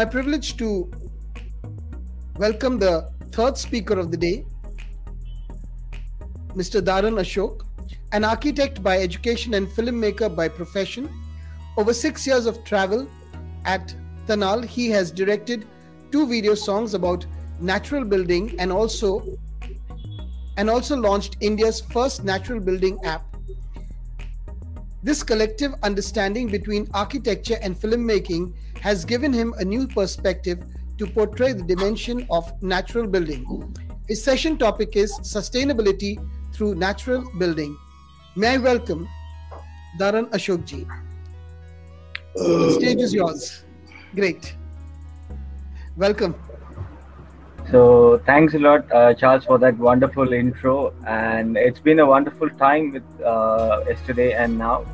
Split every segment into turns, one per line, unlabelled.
my privilege to welcome the third speaker of the day, Mr. Dharan Ashok, an architect by education and filmmaker by profession. Over six years of travel at Thannal, he has directed two video songs about natural building and also and also launched India's first natural building app. This collective understanding between architecture and filmmaking has given him a new perspective to portray the dimension of natural building. His session topic is sustainability through natural building. May I welcome Dharan Ashokji. The stage is yours. Great. Welcome.
So thanks a lot, uh, Charles, for that wonderful intro. And it's been a wonderful time with uh, yesterday and now.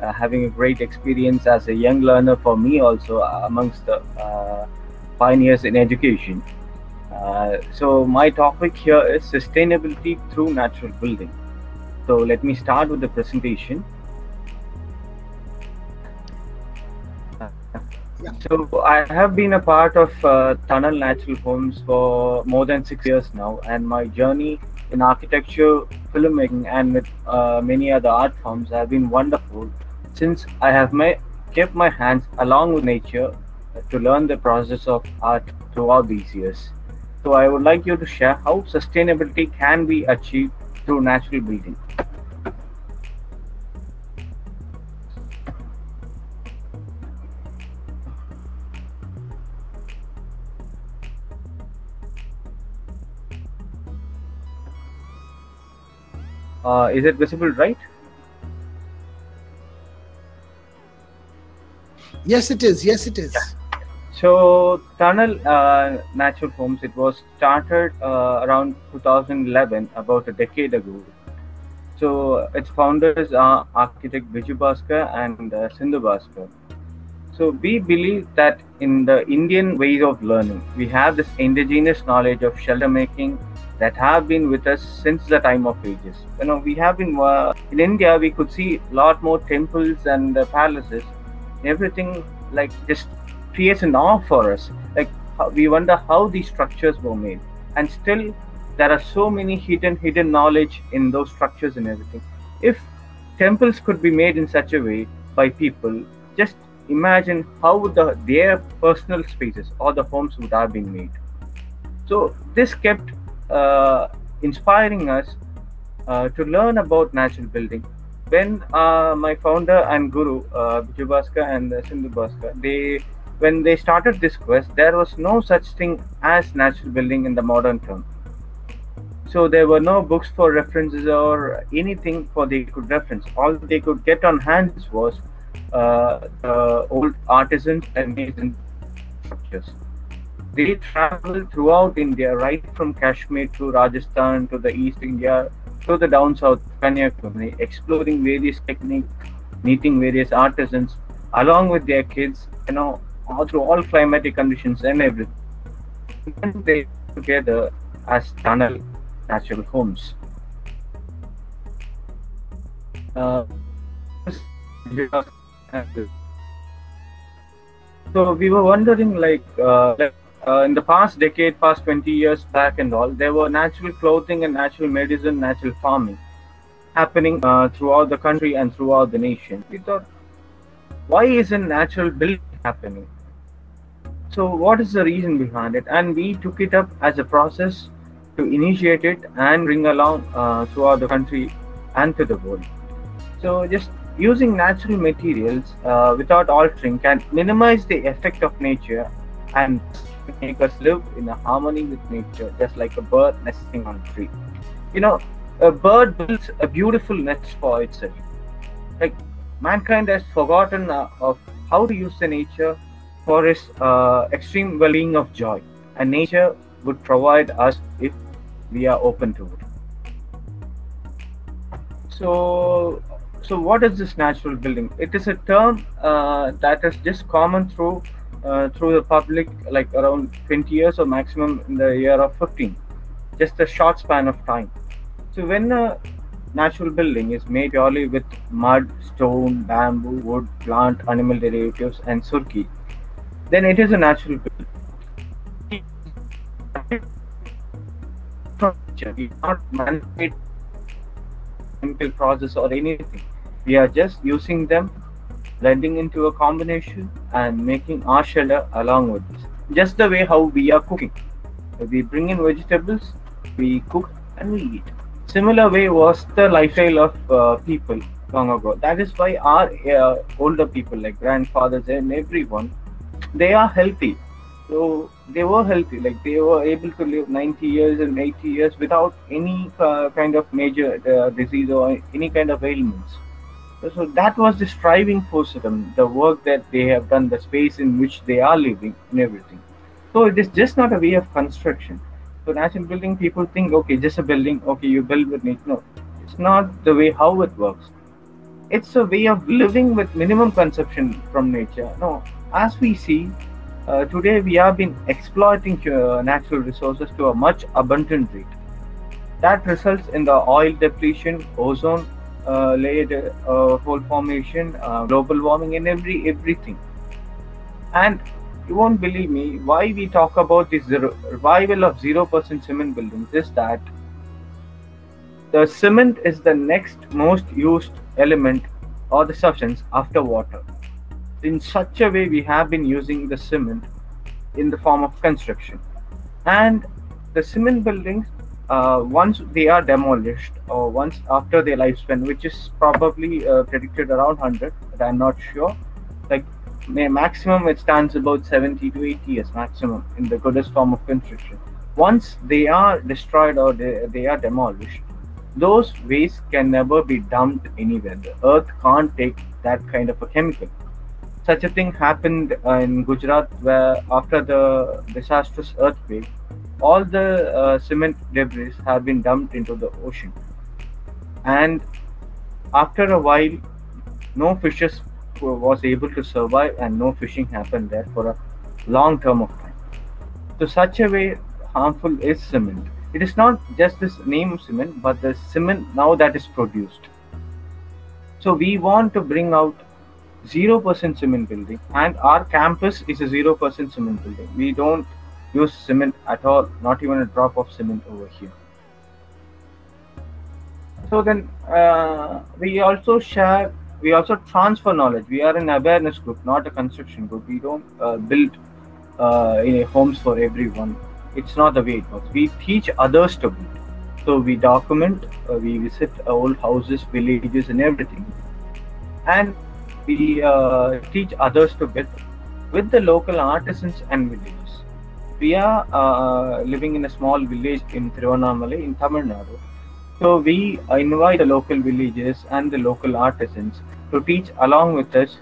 Uh, having a great experience as a young learner for me also uh, amongst the uh, pioneers in education. Uh, so my topic here is sustainability through natural building. So let me start with the presentation. So I have been a part of uh, Thannal Natural Homes for more than six years now, and my journey in architecture, filmmaking, and with uh, many other art forms have been wonderful. Since I have my, kept my hands along with nature to learn the process of art throughout these years. So I would like you to share how sustainability can be achieved through natural building. Uh, is it visible, right?
Yes, it is. Yes, it is.
So, Thannal uh, Natural Homes, it was started uh, around 2011, about a decade ago. So, its founders are architect Biju and uh, Sindhu Bhaskar. So, we believe that in the Indian ways of learning, we have this indigenous knowledge of shelter making that have been with us since the time of ages. You know, we have been uh, in India, we could see a lot more temples and uh, palaces everything like just creates an awe for us. Like we wonder how these structures were made. And still there are so many hidden hidden knowledge in those structures and everything. If temples could be made in such a way by people just imagine how the their personal spaces or the homes would have been made. So this kept uh, inspiring us uh, to learn about natural building when uh, my founder and guru uh, and uh, Sindhu Bhaskar, they when they started this quest, there was no such thing as natural building in the modern term. So there were no books for references or anything for they could reference. All they could get on hands was uh, old artisans and masons structures. They travel throughout India, right from Kashmir to Rajasthan to the East India to the down south Kanyakumari, exploring various techniques, meeting various artisans, along with their kids, you know, all through all climatic conditions and everything. And they together as Thannal natural homes. Uh, so we were wondering, like, uh, like uh, in the past decade, past 20 years back and all, there were natural clothing and natural medicine, natural farming happening uh, throughout the country and throughout the nation. We thought, why isn't natural building happening? So, what is the reason behind it? And we took it up as a process to initiate it and bring along uh, throughout the country and to the world. So, just using natural materials uh, without altering can minimize the effect of nature and make us live in a harmony with nature, just like a bird nesting on a tree. You know, a bird builds a beautiful nest for itself. Like mankind has forgotten uh, of how to use the nature for its uh, extreme well-being of joy, and nature would provide us if we are open to it. So, so what is this natural building? It is a term uh, that is just common through Uh, through the public like around 20 years or maximum in the year of 15 just a short span of time so when a natural building is made purely with mud stone bamboo wood plant animal derivatives and surki then it is a natural building. We not manipulate chemical process or anything. We are just using them, blending into a combination and making our shelter along with this. Just the way how we are cooking. We bring in vegetables, we cook and we eat. Similar way was the lifestyle of uh, people long ago. That is why our uh, older people like grandfathers and everyone, they are healthy. So they were healthy, like they were able to live 90 years and 80 years without any uh, kind of major uh, disease or any kind of ailments. So that was the striving force of them, the work that they have done, the space in which they are living, and everything. So it is just not a way of construction. So natural building, people think, okay, just a building, okay, you build with nature. No, it's not the way how it works. It's a way of living with minimum consumption from nature. No, as we see, uh, today we have been exploiting uh, natural resources to a much abundant rate. That results in the oil depletion, ozone uh, layer uh, hole formation, uh, global warming, and every everything. And you won't believe me why we talk about this revival of 0% cement buildings is that the cement is the next most used element or the substance after water in such a way we have been using the cement in the form of construction and the cement buildings uh, once they are demolished or once after their lifespan which is probably uh, predicted around 100 but i'm not sure. Like maximum it stands about 70 to 80 years maximum in the goodest form of construction. Once they are destroyed or they, they are demolished those waste can never be dumped anywhere. The earth can't take that kind of a chemical. Such a thing happened uh, in gujarat where after the disastrous earthquake all the uh, cement debris have been dumped into the ocean and after a while no fishes was able to survive and no fishing happened there for a long term of time. So such a way harmful is cement. It is not just this name of cement, but the cement now that is produced. So we want to bring out 0% cement building and our campus is a 0% cement building. We don't use cement at all, not even a drop of cement over here. So then uh, we also share we also transfer knowledge. We are an awareness group, not a construction group. We don't uh, build uh, homes for everyone. It's not the way it works. We teach others to build. So we document, uh, we visit old houses, villages, and everything, and we uh, teach others to build with the local artisans and villages. We are uh, living in a small village in Tiruvannamalai in Tamil Nadu so we invite the local villages and the local artisans to teach along with us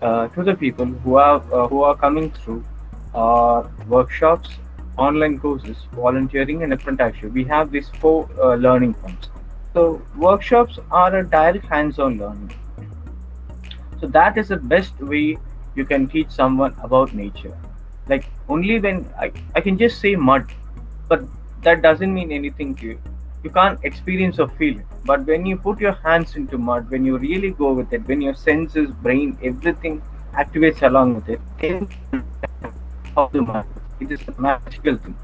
uh, to the people who are uh, who are coming through our workshops, online courses, volunteering, and apprenticeship. We have these four uh, learning points. So workshops are a direct hands-on learning. So that is the best way you can teach someone about nature. Like only when I, I can just say mud, but that doesn't mean anything to you you can't experience or feel it. But when you put your hands into mud, when you really go with it, when your senses, brain, everything activates along with it, of the mud, it is a magical thing.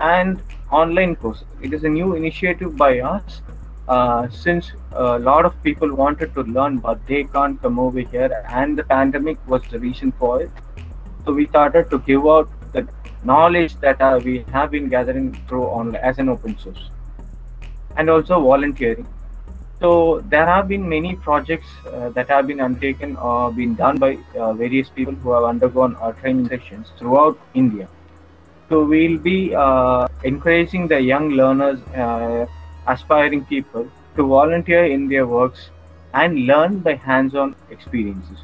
And online course, it is a new initiative by us. Uh, since a lot of people wanted to learn, but they can't come over here, and the pandemic was the reason for it. So we started to give out the knowledge that uh, we have been gathering through online as an open source and also volunteering. So there have been many projects uh, that have been undertaken or been done by uh, various people who have undergone our training sessions throughout India. So we'll be uh, encouraging the young learners, uh, aspiring people to volunteer in their works and learn by hands-on experiences.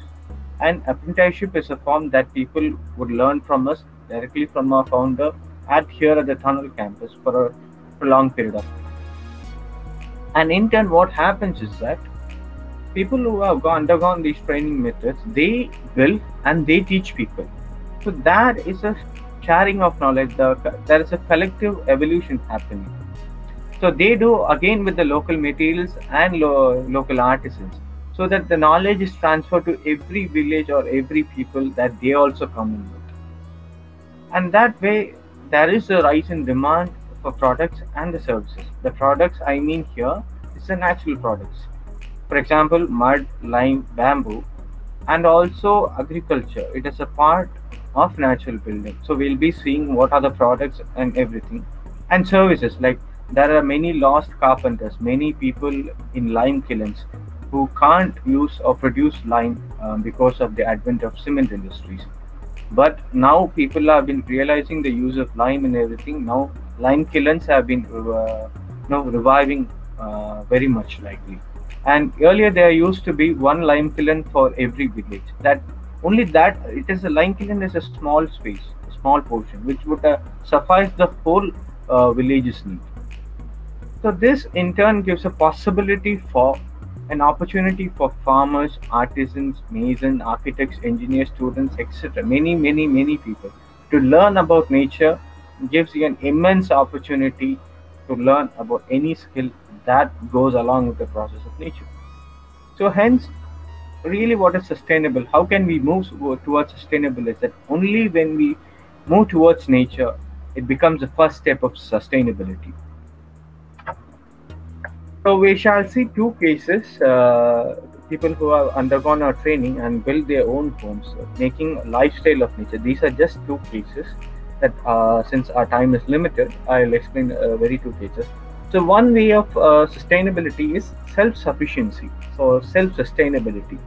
And apprenticeship is a form that people would learn from us directly from our founder at here at the Thannal campus for a prolonged period of time. And in turn, what happens is that people who have undergone these training methods, they build and they teach people. So that is a sharing of knowledge. The, there is a collective evolution happening. So they do again with the local materials and lo- local artisans, so that the knowledge is transferred to every village or every people that they also come in with. and that way there is a rise in demand for products and the services. The products I mean here is the natural products. For example, mud, lime, bamboo, and also agriculture. It is a part of natural building. So we'll be seeing what are the products and everything. And services like there are many lost carpenters, many people in lime kilns who can't use or produce lime um, because of the advent of cement industries. But now people have been realizing the use of lime and everything. Now lime kilns have been uh, you know, reviving uh, very much likely. And earlier there used to be one lime kiln for every village. That only that it is a lime kiln is a small space, a small portion, which would uh, suffice the whole uh, village's need. So this in turn gives a possibility for an opportunity for farmers, artisans, masons, architects, engineers, students, etc. Many, many, many people to learn about nature gives you an immense opportunity to learn about any skill that goes along with the process of nature. So hence, really what is sustainable? How can we move towards sustainable is that only when we move towards nature, it becomes the first step of sustainability. So we shall see two cases, uh, people who have undergone our training and built their own homes, making lifestyle of nature. These are just two cases that uh, since our time is limited, I'll explain uh, very two cases. So one way of uh, sustainability is self-sufficiency, so self-sustainability.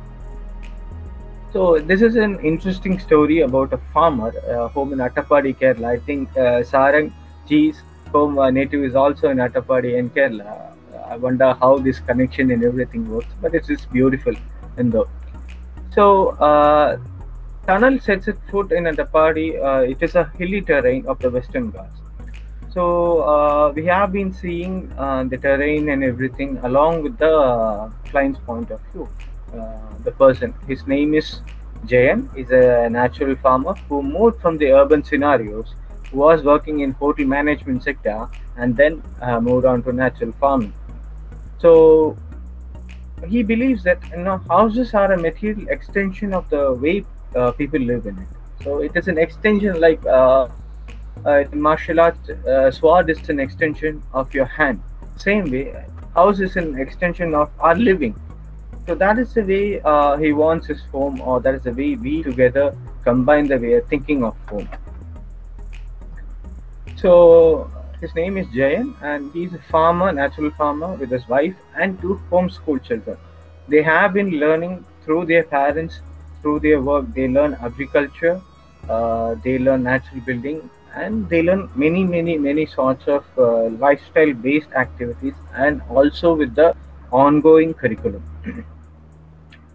So this is an interesting story about a farmer uh, home in Attapadi, Kerala. I think uh, Sarang G's home native is also in Attapadi in Kerala. I wonder how this connection and everything works, but it's just beautiful in the. So uh, Thannal sets its foot in Attapadi. Uh, it is a hilly terrain of the Western Ghats. So uh, we have been seeing uh, the terrain and everything along with the client's point of view. Uh, the person, his name is Jayan, is a natural farmer who moved from the urban scenarios, was working in hotel management sector, and then uh, moved on to natural farming. So he believes that you know houses are a material extension of the way uh, people live in it. So it is an extension like uh, uh, martial arts, uh, sword is an extension of your hand. Same way, house is an extension of our living. So that is the way uh, he wants his home, or that is the way we together combine the way of thinking of home. So his name is Jayan, and he's a farmer, natural farmer, with his wife and two homeschool children. They have been learning through their parents, through their work. They learn agriculture, uh, they learn natural building, and they learn many, many, many sorts of uh, lifestyle-based activities, and also with the ongoing curriculum.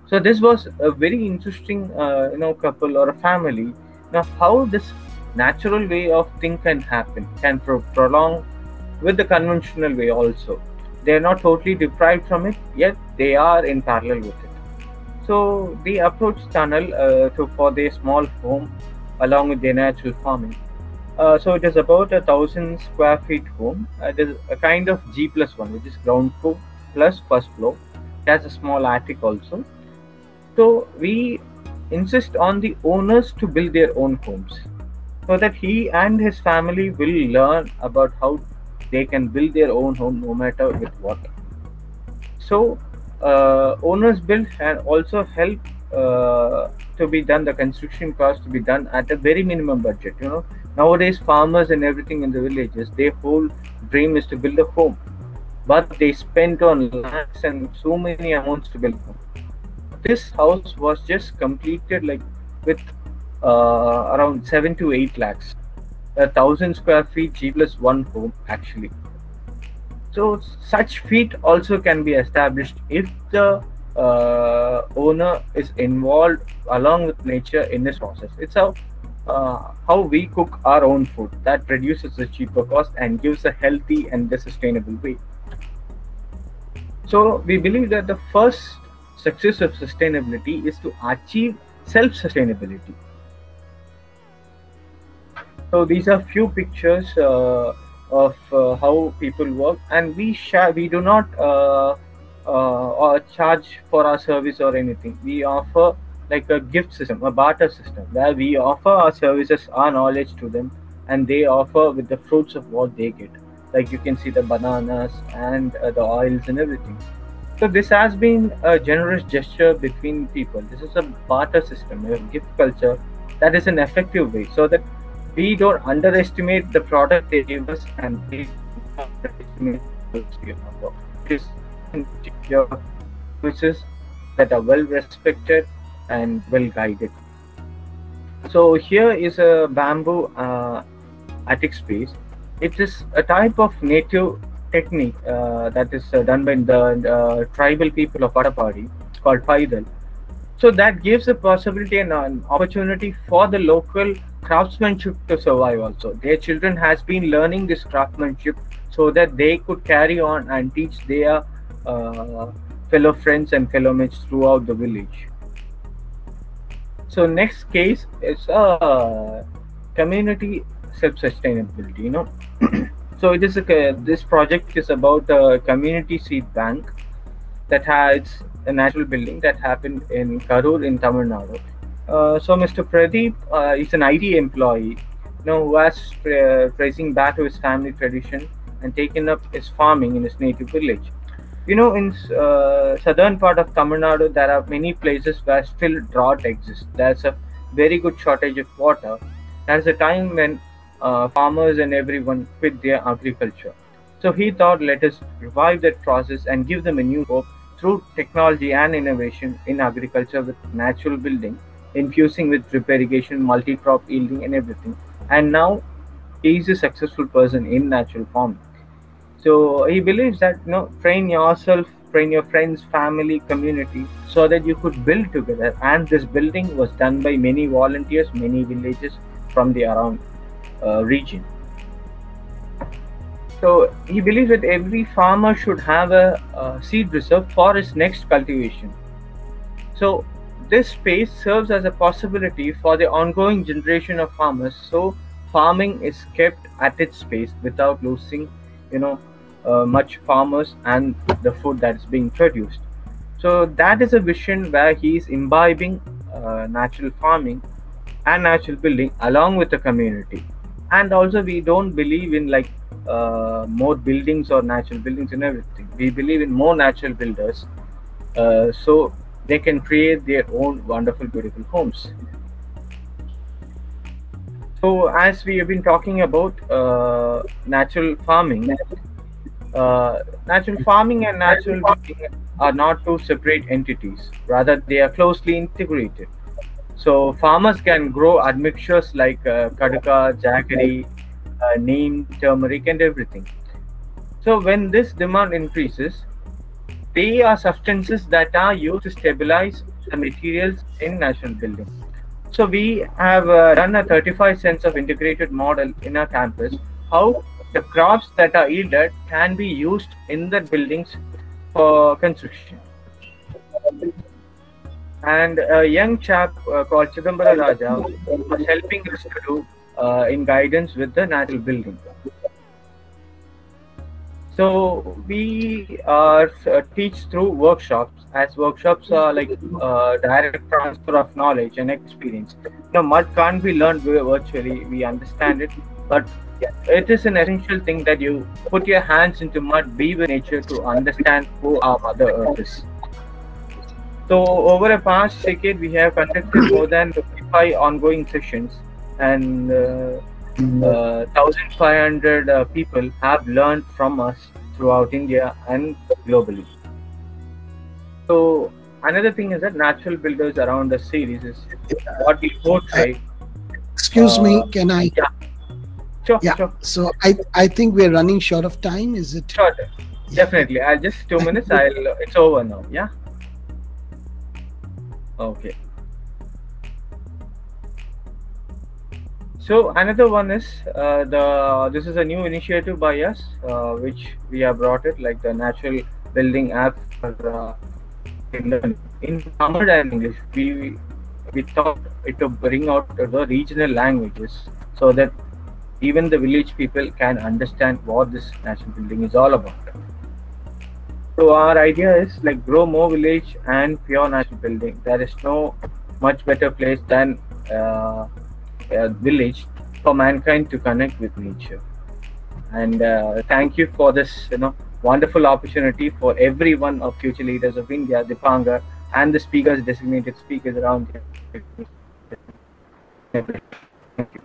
so this was a very interesting, uh, you know, couple or a family. Now, how this natural way of thing can happen can pro- prolong with the conventional way also. They are not totally deprived from it yet they are in parallel with it. So they approach Thannal uh, to for their small home along with their natural farming uh, so it is about a thousand square feet home. Uh, it is a kind of g plus one which is ground floor plus first floor. It has a small attic also. So we insist on the owners to build their own homes so that he and his family will learn about how they can build their own home no matter with what. So, uh, owners build and also help uh, to be done the construction cost to be done at a very minimum budget. You know, nowadays farmers and everything in the villages, their whole dream is to build a home, but they spend on lands and so many amounts to build home. This house was just completed like with uh, around 7 to 8 lakhs. A thousand square feet G plus one home actually. So such feet also can be established if the uh, owner is involved along with nature in this process. It's how uh, how we cook our own food that reduces the cheaper cost and gives a healthy and the sustainable way. So we believe that the first success of sustainability is to achieve self-sustainability so these are few pictures uh, of uh, how people work and we share we do not uh, uh, charge for our service or anything we offer like a gift system, a barter system, where we offer our services, our knowledge to them, and they offer with the fruits of what they get. Like you can see the bananas and uh, the oils and everything. So this has been a generous gesture between people. This is a barter system, a gift culture that is an effective way, so that we don't underestimate the product they give us and we underestimate the services that are well respected and well guided. So here is a bamboo uh, attic space. It is a type of native technique uh, that is uh, done by the uh, tribal people of Attapadi. It's called Paidal. So that gives a possibility and an opportunity for the local craftsmanship to survive also. Their children has been learning this craftsmanship so that they could carry on and teach their uh, fellow friends and fellow mates throughout the village. So next case is uh, community self-sustainability. You know, so it is a, this project is about a community seed bank that has a natural building that happened in Karur in Tamil Nadu. Uh, so Mr. Pradeep uh, is an IT employee, know, who has uh, tracing back to his family tradition and taken up his farming in his native village. You know, in uh, southern part of Tamil Nadu, there are many places where still drought exists. There's a very good shortage of water. There's a time when uh, farmers and everyone quit their agriculture. So he thought, let us revive that process and give them a new hope through technology and innovation in agriculture with natural building, infusing with drip irrigation, multi-crop yielding, and everything. And now he is a successful person in natural farming. So he believes that you know, train yourself, train your friends, family, community, so that you could build together. And this building was done by many volunteers, many villages from the around uh, region. So he believes that every farmer should have a, a seed reserve for his next cultivation. So this space serves as a possibility for the ongoing generation of farmers. So farming is kept at its space without losing, you know, uh, much farmers and the food that is being produced. So that is a vision where he is imbibing uh, natural farming and natural building along with the community. And also, we don't believe in like uh, more buildings or natural buildings and everything. We believe in more natural builders, uh, so they can create their own wonderful, beautiful homes. So, as we have been talking about uh, natural farming, uh, natural farming and natural building are not two separate entities. Rather, they are closely integrated. So, farmers can grow admixtures like uh, kaduka, jaggery, uh, neem, turmeric, and everything. So, when this demand increases, they are substances that are used to stabilize the materials in natural building. So, we have uh, run a 35 cents of integrated model in our campus. How the crops that are yielded can be used in the buildings for construction. And a young chap uh, called Chidambara Raja was helping us to do uh, in guidance with the natural building. So we uh, teach through workshops, as workshops are like uh, direct transfer of knowledge and experience. Know, mud can't be learned virtually. We understand it, but it is an essential thing that you put your hands into mud, be with nature to understand who our Mother Earth is. So over a past decade, we have conducted more than 55 ongoing sessions, and uh, 1,500 uh, people have learned from us throughout India and globally. So another thing is that natural builders around the series is what we portray.
Excuse me, can I?
Yeah. Sure,
Yeah.
sure,
So I I think we're running short of time. Is it?
sure. Definitely. I'll just two minutes. I'll. It's over now. Yeah. Okay. So another one is uh, the this is a new initiative by us, uh, which we have brought it like the natural building app for uh, in in Tamil and English. We we thought it to bring out the regional languages so that even the village people can understand what this natural building is all about. So our idea is like grow more village and pure natural building. There is no much better place than uh, a village for mankind to connect with nature. And uh, thank you for this, you know, wonderful opportunity for everyone of future leaders of India, the Dipanga, and the speakers, designated speakers around here. Thank you.